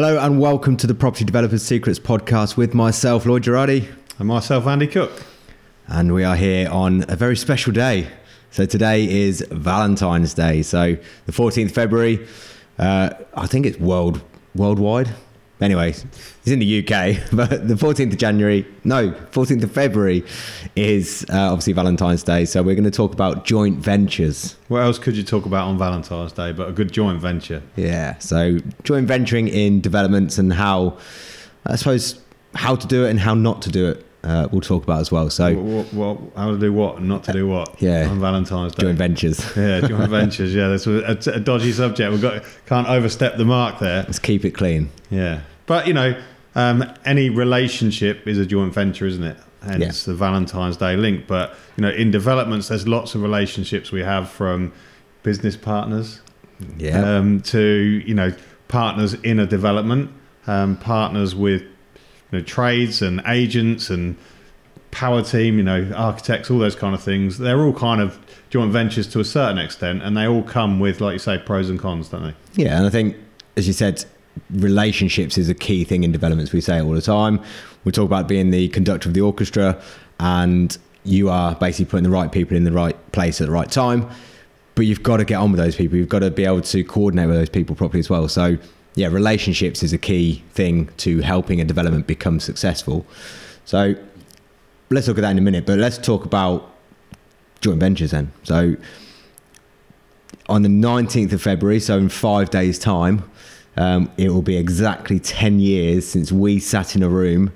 Hello and welcome to the Property Developers Secrets podcast with myself, Lloyd Girardi. And myself, Andy Cook. And we are here on a very special day. So today is Valentine's Day. So the 14th February, uh, I think it's world worldwide. Anyway, it's in the UK, but the 14th of January, no, 14th of February is uh, obviously Valentine's Day. So we're going to talk about joint ventures. What else could you talk about on Valentine's Day but a good joint venture? Yeah. So joint venturing in developments and how, I suppose, how to do it and how not to do it. Uh, we'll talk about as well. So, what, what, what, how to do what and not to do what? Yeah. on Valentine's Day. Joint ventures. Yeah, joint ventures. Yeah, that's a, a, dodgy subject. We've got can't overstep the mark there. Let's keep it clean. Yeah, but you know, um, any relationship is a joint venture, isn't it? Hence yeah. the Valentine's Day link. But you know, in developments, there's lots of relationships we have from business partners, yeah, um, to you know partners in a development, um, partners with you know, trades and agents and power team, you know, architects, all those kind of things. They're all kind of joint ventures to a certain extent, and they all come with, like you say, pros and cons, don't they? Yeah, and I think, as you said, relationships is a key thing in developments. We say all the time. We talk about being the conductor of the orchestra, and you are basically putting the right people in the right place at the right time. But you've got to get on with those people. You've got to be able to coordinate with those people properly as well. So yeah, relationships is a key thing to helping a development become successful. So let's look at that in a minute, but let's talk about joint ventures then. So on the 19th of February, so in five days' time, um, it will be exactly 10 years since we sat in a room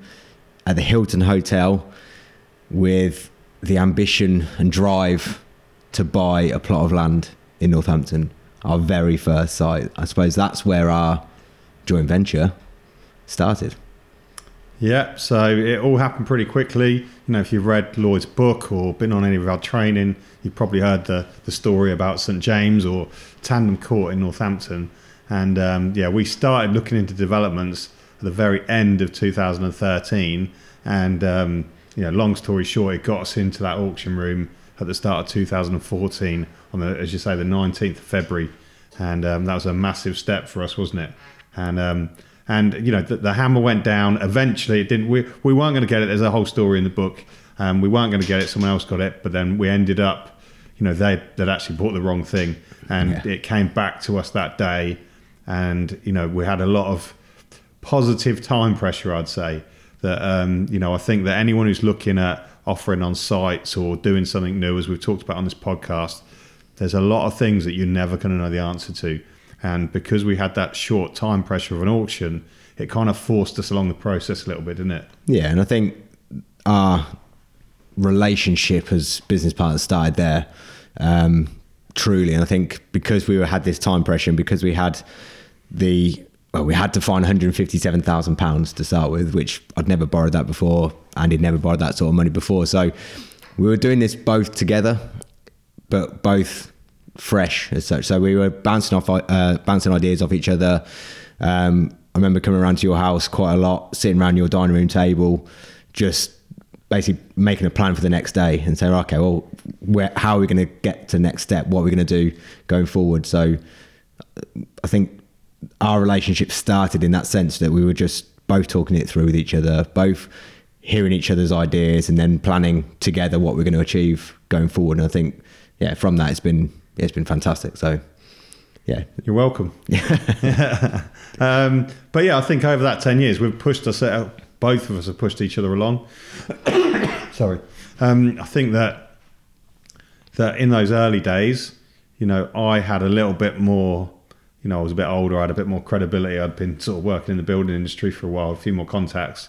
at the Hilton Hotel with the ambition and drive to buy a plot of land in Northampton, our very first site. I suppose that's where our joint venture started. Yeah, so it all happened pretty quickly. You know, if you've read Lloyd's book or been on any of our training, you've probably heard the, the story about St James or Tandem Court in Northampton. And um, yeah, we started looking into developments at the very end of 2013. And um, you know, long story short, it got us into that auction room at the start of 2014 on the, as you say, the 19th of February. And um, that was a massive step for us, wasn't it? And um, and you know the, the, hammer went down. Eventually, it didn't. We we weren't going to get it. There's a whole story in the book. Um, we weren't going to get it. Someone else got it, but then we ended up. You know, they that actually bought the wrong thing, and yeah. it came back to us that day. And you know, we had a lot of positive time pressure. I'd say that um, you know, I think that anyone who's looking at offering on sites or doing something new, as we've talked about on this podcast, there's a lot of things that you're never going to know the answer to. And because we had that short time pressure of an auction, it kind of forced us along the process a little bit, didn't it? Yeah, and I think our relationship as business partners started there um, truly. And I think because we had this time pressure and because we had the well, we had to find 157,000 pounds to start with, which I'd never borrowed that before, and he'd never borrowed that sort of money before. So we were doing this both together, but both fresh as such. So we were bouncing off, uh, bouncing ideas off each other. Um, I remember coming around to your house quite a lot, sitting around your dining room table, just basically making a plan for the next day and saying, okay, well, how are we going to get to next step? What are we going to do going forward? So I think our relationship started in that sense that we were just both talking it through with each other, both hearing each other's ideas and then planning together what we're going to achieve going forward. And I think, yeah, from that, it's been it's been fantastic. So, yeah, you're welcome. um, but yeah, I think over that ten years, we've pushed us. Out, both of us have pushed each other along. Sorry, um, I think that that in those early days, you know, I had a little bit more. You know, I was a bit older. I had a bit more credibility. I'd been sort of working in the building industry for a while, a few more contacts,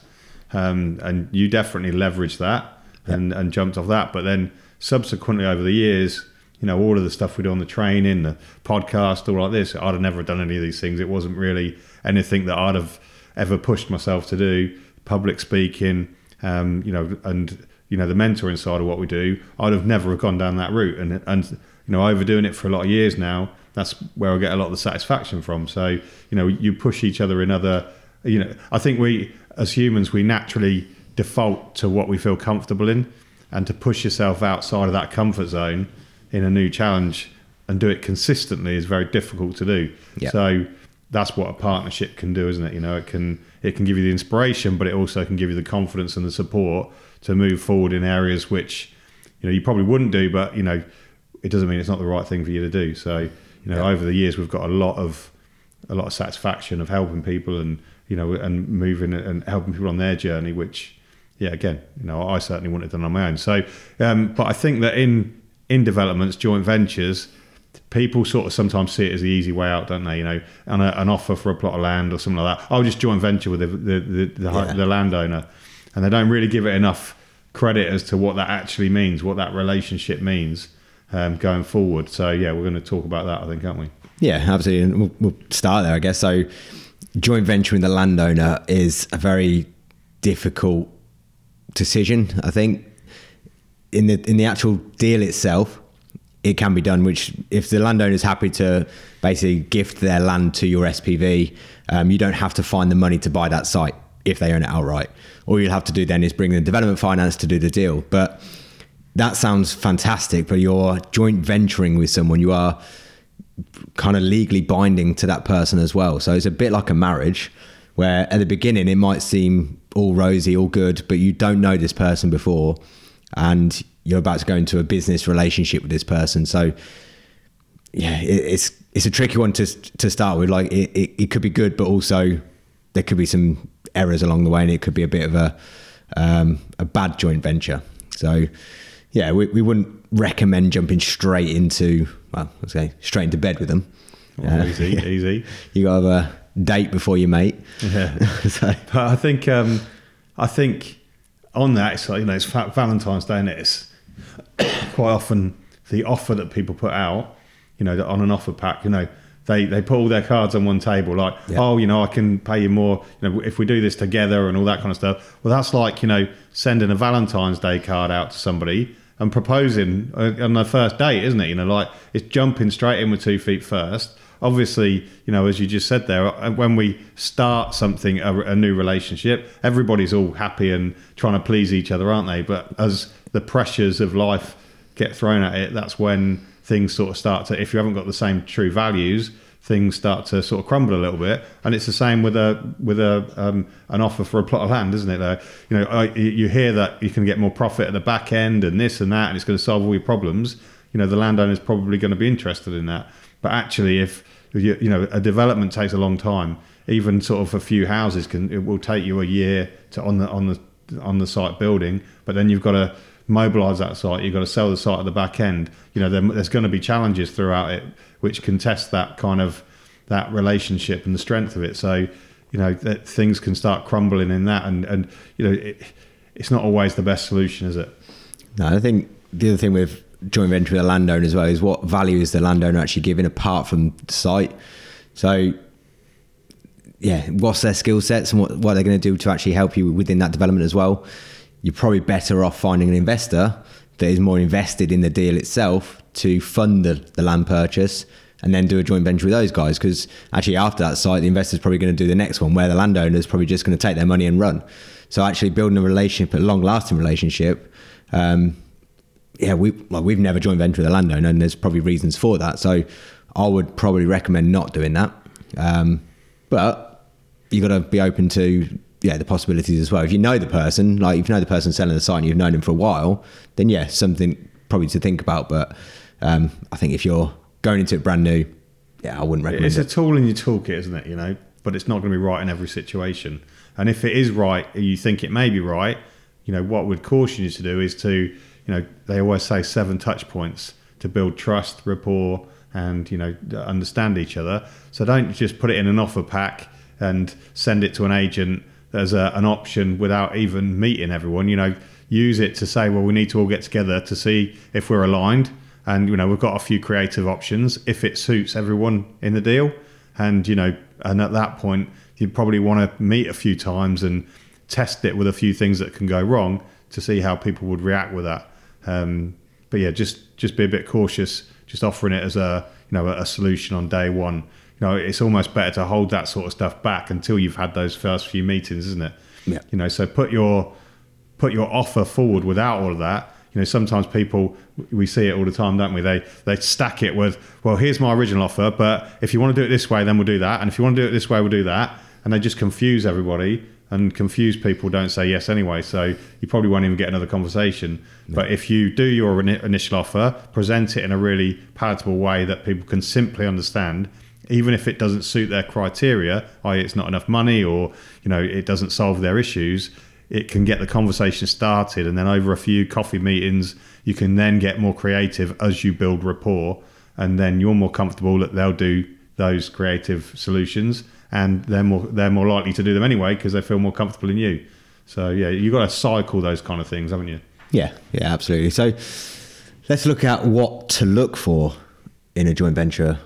um, and you definitely leveraged that and, and jumped off that. But then subsequently over the years, you know, all of the stuff we do on the training, the podcast, all like this, I'd have never done any of these things. It wasn't really anything that I'd have ever pushed myself to do. Public speaking, um, you know, and you know the mentoring side of what we do, I'd have never have gone down that route. And and you know, overdoing it for a lot of years now, that's where I get a lot of the satisfaction from. So you know, you push each other in other. You know, I think we as humans we naturally default to what we feel comfortable in, and to push yourself outside of that comfort zone in a new challenge and do it consistently is very difficult to do. Yep. So, that's what a partnership can do, isn't it? You know, it can it can give you the inspiration, but it also can give you the confidence and the support to move forward in areas which you know you probably wouldn't do, but you know it doesn't mean it's not the right thing for you to do. So you know, Yeah. over the years we've got a lot of a lot of satisfaction of helping people and you know and moving and helping people on their journey, which yeah, again, you know, I certainly wanted done on my own. So, um, but I think that in in developments, joint ventures, people sort of sometimes see it as the easy way out, don't they? You know, and a, an offer for a plot of land or something like that. I'll just joint venture with the the, the, the, Yeah. the landowner, and they don't really give it enough credit as to what that actually means, what that relationship means um, going forward. So, yeah, we're going to talk about that, I think, aren't we? Yeah, absolutely. And we'll, we'll start there, I guess. So, joint venturing the landowner is a very difficult decision. I think in the in the actual deal itself, it can be done. Which, if the landowner is happy to basically gift their land to your SPV, um, you don't have to find the money to buy that site if they own it outright. All you'll have to do then is bring the development finance to do the deal. But that sounds fantastic. But you're joint venturing with someone. You are kind of legally binding to that person as well. So it's a bit like a marriage where at the beginning it might seem all rosy, all good, but you don't know this person before and you're about to go into a business relationship with this person. So yeah, it, it's it's a tricky one to to start with. Like it, it, it could be good, but also there could be some errors along the way, and it could be a bit of a um, a bad joint venture. So yeah, we, we wouldn't recommend jumping straight into well, let's say straight into bed with them. Well, Uh, easy, easy. You got to have a date before you mate. Yeah. so But I think um, I think on that, it's like you know, it's Valentine's Day, and it's quite often the offer that people put out, you know, that on an offer pack, you know. They, they put all their cards on one table, like, Yeah. oh, you know, I can pay you more, you know, if we do this together and all that kind of stuff. Well, that's like, you know, sending a Valentine's Day card out to somebody and proposing uh, on the first date, isn't it? You know, like it's jumping straight in with two feet first. Obviously, you know, as you just said there, uh, when we start something, a, a new relationship, everybody's all happy and trying to please each other, aren't they? But as the pressures of life get thrown at it, that's when things sort of start to, if you haven't got the same true values, things start to sort of crumble a little bit. And it's the same with a with a um, an offer for a plot of land, isn't it? Though you know, I, you- hear that you can get more profit at the back end and this and that, and it's going to solve all your problems. You know, the landowner's probably going to be interested in that. But actually, if you, you know a development takes a long time, even sort of a few houses can it will take you a year to on the on the on the site building. But then you've got to mobilize that site. You've got to sell the site at the back end. You know, there, there's going to be challenges throughout it which can test that kind of that relationship and the strength of it. So, you know, that things can start crumbling in that, and and you know, it, it's not always the best solution, is it? No, I think the other thing with joint venture with a landowner as well is what value is the landowner actually giving apart from the site. So, yeah, what's their skill sets and what, what they're going to do to actually help you within that development as well. You're probably better off finding an investor that is more invested in the deal itself to fund the, the land purchase and then do a joint venture with those guys. Because actually, after that site, the investor's probably going to do the next one where the landowner's probably just going to take their money and run. So, actually, building a relationship, a long lasting relationship, um, yeah, we well, we've never joint ventured with a landowner, and there's probably reasons for that. So I would probably recommend not doing that. Um, but you've got to be open to yeah the possibilities as well. If you know the person, like if you know the person selling the site and you've known him for a while, then yeah, something probably to think about. But um, I think if you're going into it brand new, yeah, I wouldn't recommend It's a it. tool in your toolkit, isn't it? You know, but it's not going to be right in every situation. And if it is right, you think it may be right, you know, what would caution you to do is to, you know, they always say seven touch points to build trust, rapport, and you know, understand each other. So don't just put it in an offer pack and send it to an agent as a, an option without even meeting everyone. You know, use it to say, well, we need to all get together to see if we're aligned. And you know, we've got a few creative options if it suits everyone in the deal. And you know, and at that point, you probably want to meet a few times and test it with a few things that can go wrong to see how people would react with that. Um, but yeah, just just be a bit cautious. Just offering it as a you know a solution on day one. You know, it's almost better to hold that sort of stuff back until you've had those first few meetings, isn't it? Yeah. You know, so put your put your offer forward without all of that. you know, sometimes people we see it all the time, don't we? They they stack it with, well, here's my original offer, but if you want to do it this way, then we'll do that, and if you want to do it this way, we'll do that, and they just confuse everybody. And confused people don't say yes anyway, so you probably won't even get another conversation. No. But if you do your initial offer, present it in a really palatable way that people can simply understand, even if it doesn't suit their criteria, i.e., it's not enough money or you know it doesn't solve their issues, it can get the conversation started, and then over a few coffee meetings, you can then get more creative as you build rapport, and then you're more comfortable that they'll do those creative solutions, and they're more they're more likely to do them anyway because they feel more comfortable in you. So yeah, you've got to cycle those kind of things, haven't you? Yeah, yeah, absolutely. So let's look at what to look for in a joint venture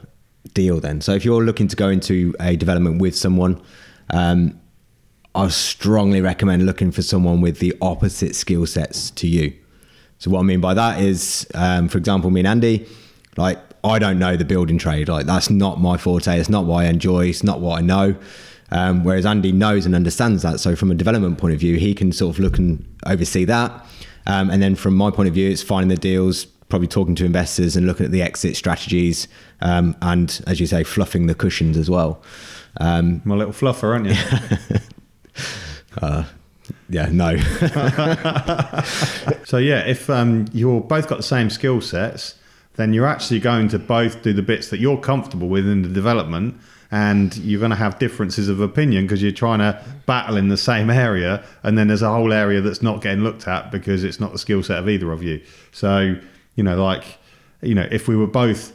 deal then. So if you're looking to go into a development with someone, um, I strongly recommend looking for someone with the opposite skill sets to you. So what I mean by that is, um, for example, me and Andy, like I don't know the building trade. Like that's not my forte. It's not what I enjoy. It's not what I know. Um, whereas Andy knows and understands that. So from a development point of view, he can sort of look and oversee that. Um, and then from my point of view, it's finding the deals, probably talking to investors and looking at the exit strategies, um, and as you say, fluffing the cushions as well. Um, My little fluffer, aren't you? uh, yeah, no. so yeah, if um, you're both got the same skill sets, then you're actually going to both do the bits that you're comfortable with in the development and you're going to have differences of opinion because you're trying to battle in the same area and then there's a whole area that's not getting looked at because it's not the skill set of either of you. So you know, like, you know, if we were both,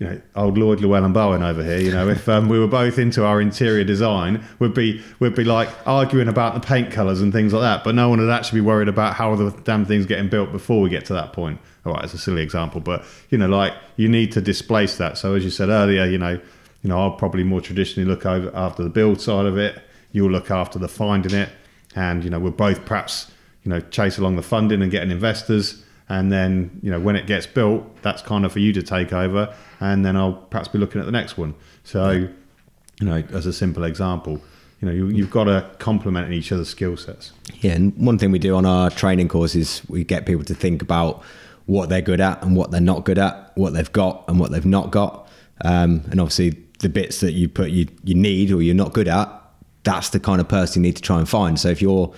you know, old Lloyd Llewellyn Bowen over here, you know, if um, we were both into our interior design, we'd be we'd be like arguing about the paint colours and things like that, but no one would actually be worried about how the damn thing's getting built before we get to that point. All right, it's a silly example, but you know, like you need to displace that. So as you said earlier, you know, you know, I'll probably more traditionally look over after the build side of it. You'll look after the finding it, and you know, we'll both perhaps you know chase along the funding and getting investors and then you know when it gets built that's kind of for you to take over. And then i'll perhaps be looking at the next one. So you know as a simple example you know you, have got to complement each other's skill sets. Yeah and one thing we do on our training course is we get people to think about what they're good at and what they're not good at what they've got and what they've not got. Um, and obviously the bits that you put you, you need or you're not good at that's the kind of person you need to try and find. So if you're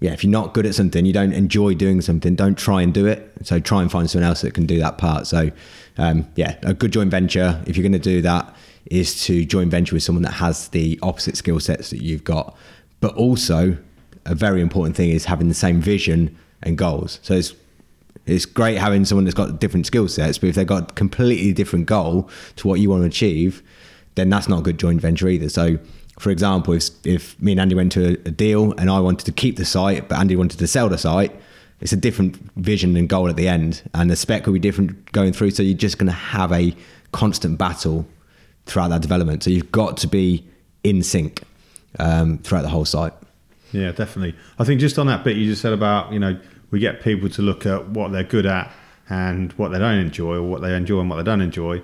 yeah, if you're not good at something, you don't enjoy doing something, don't try and do it. So try and find someone else that can do that part. So, um, yeah, a good joint venture, if you're going to do that, is to joint venture with someone that has the opposite skill sets that you've got. But also, a very important thing is having the same vision and goals. So it's it's great having someone that's got different skill sets, but if they've got a completely different goal to what you want to achieve, then that's not a good joint venture either. So for example, if, if me and Andy went to a, a deal and I wanted to keep the site, but Andy wanted to sell the site, it's a different vision and goal at the end, and the spec will be different going through. So you're just going to have a constant battle throughout that development. So you've got to be in sync um, throughout the whole site. Yeah, definitely. I think just on that bit you just said about you know we get people to look at what they're good at and what they don't enjoy, or what they enjoy and what they don't enjoy.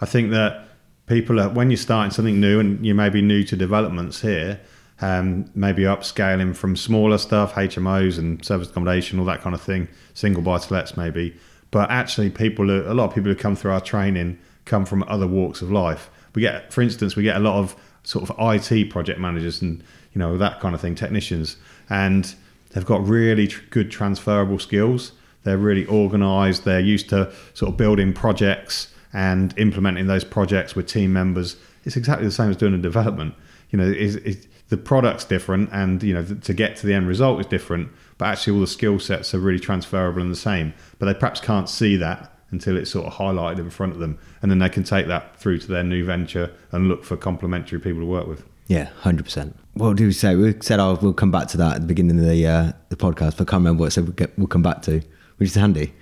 I think that people are when you're starting something new and you may be new to developments here um, maybe upscaling from smaller stuff hmos and service accommodation all that kind of thing single buy to lets maybe. But actually people are, a lot of people who come through our training come from other walks of life. We get for instance we get a lot of sort of it project managers and you know that kind of thing technicians. And they've got really tr- good transferable skills. They're really organized. They're used to sort of building projects and implementing those projects with team members, it's exactly the same as doing a development. You know, it's, the product's different, and you know to get to the end result is different, but actually all the skill sets are really transferable and the same. But they perhaps can't see that until it's sort of highlighted in front of them, and then they can take that through to their new venture and look for complementary people to work with. Yeah, hundred percent. What did we say? We said oh, we'll come back to that at the beginning of the uh, the podcast, but I can't remember what I said we'll, get, we'll come back to, which is handy.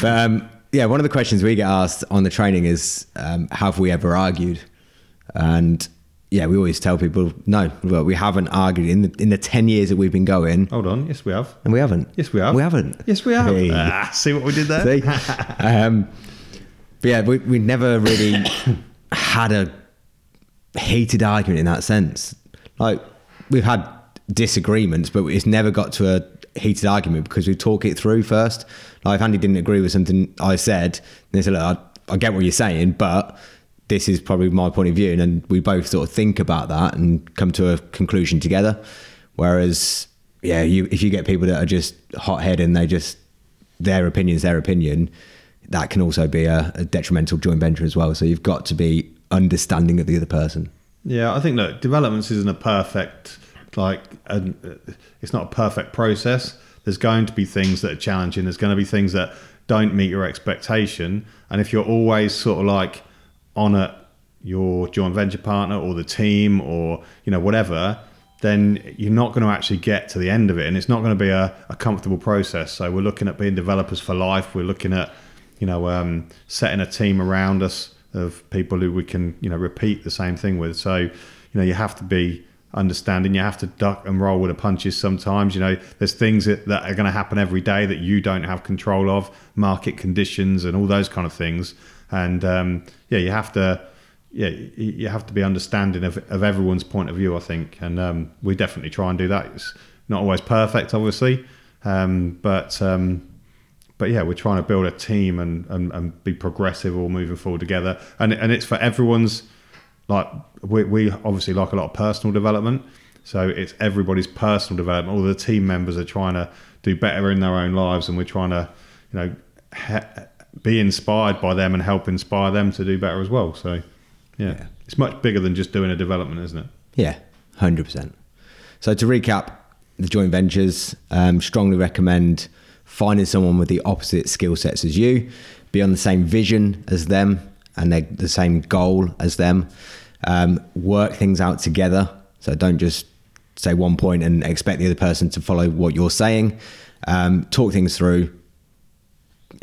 But um, yeah, one of the questions we get asked on the training is, um, have we ever argued? And yeah, we always tell people, no, well, we haven't argued in the in the ten years that we've been going. Hold on, yes, we have, and we haven't. Yes, we have. We haven't. Yes, we have. Hey. Ah, see what we did there. Um, but yeah, we we never really had a heated argument in that sense. Like we've had disagreements, but it's never got to a heated argument because we talk it through first. Like if Andy didn't agree with something I said, they said, look, I, I get what you're saying, but this is probably my point of view. And then we both sort of think about that and come to a conclusion together. Whereas, yeah, you if you get people that are just hot headed and they just, their opinion's their opinion, that can also be a, a detrimental joint venture as well. So you've got to be understanding of the other person. Yeah, I think that developments isn't a perfect like an, it's not a perfect process. There's going to be things that are challenging. There's going to be things that don't meet your expectation. And if you're always sort of like on a your joint venture partner or the team or you know whatever, then you're not going to actually get to the end of it, and it's not going to be a, a comfortable process. So we're looking at being developers for life. We're looking at you know um, setting a team around us of people who we can you know repeat the same thing with. So you know you have to be understanding. You have to duck and roll with the punches sometimes you know. There's things that, that are going to happen every day that you don't have control of market conditions and all those kind of things. And um, yeah you have to yeah you have to be understanding of, of everyone's point of view i think. And um, we definitely try and do that. It's not always perfect obviously um, but um, but yeah, we're trying to build a team and, and, and be progressive all moving forward together. And and it's for everyone's like we, we obviously like a lot of personal development so it's everybody's personal development. All the team members are trying to do better in their own lives and we're trying to you know be inspired by them and help inspire them to do better as well. So yeah, yeah. it's much bigger than just doing a development isn't it? Yeah 100% so to recap the joint ventures um, strongly recommend finding someone with the opposite skill sets as you. Be on the same vision as them and they're the same goal as them. Um, work things out together. So don't just say one point and expect the other person to follow what you're saying. Um, talk things through.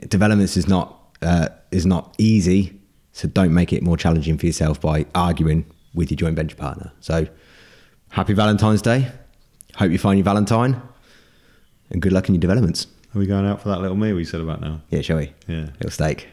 Developments is not uh, is not easy, so don't make it more challenging for yourself by arguing with your joint venture partner. So happy Valentine's Day. Hope you find your Valentine, and good luck in your developments. Are we going out for that little meal we said about now? Yeah, shall we? Yeah, little steak.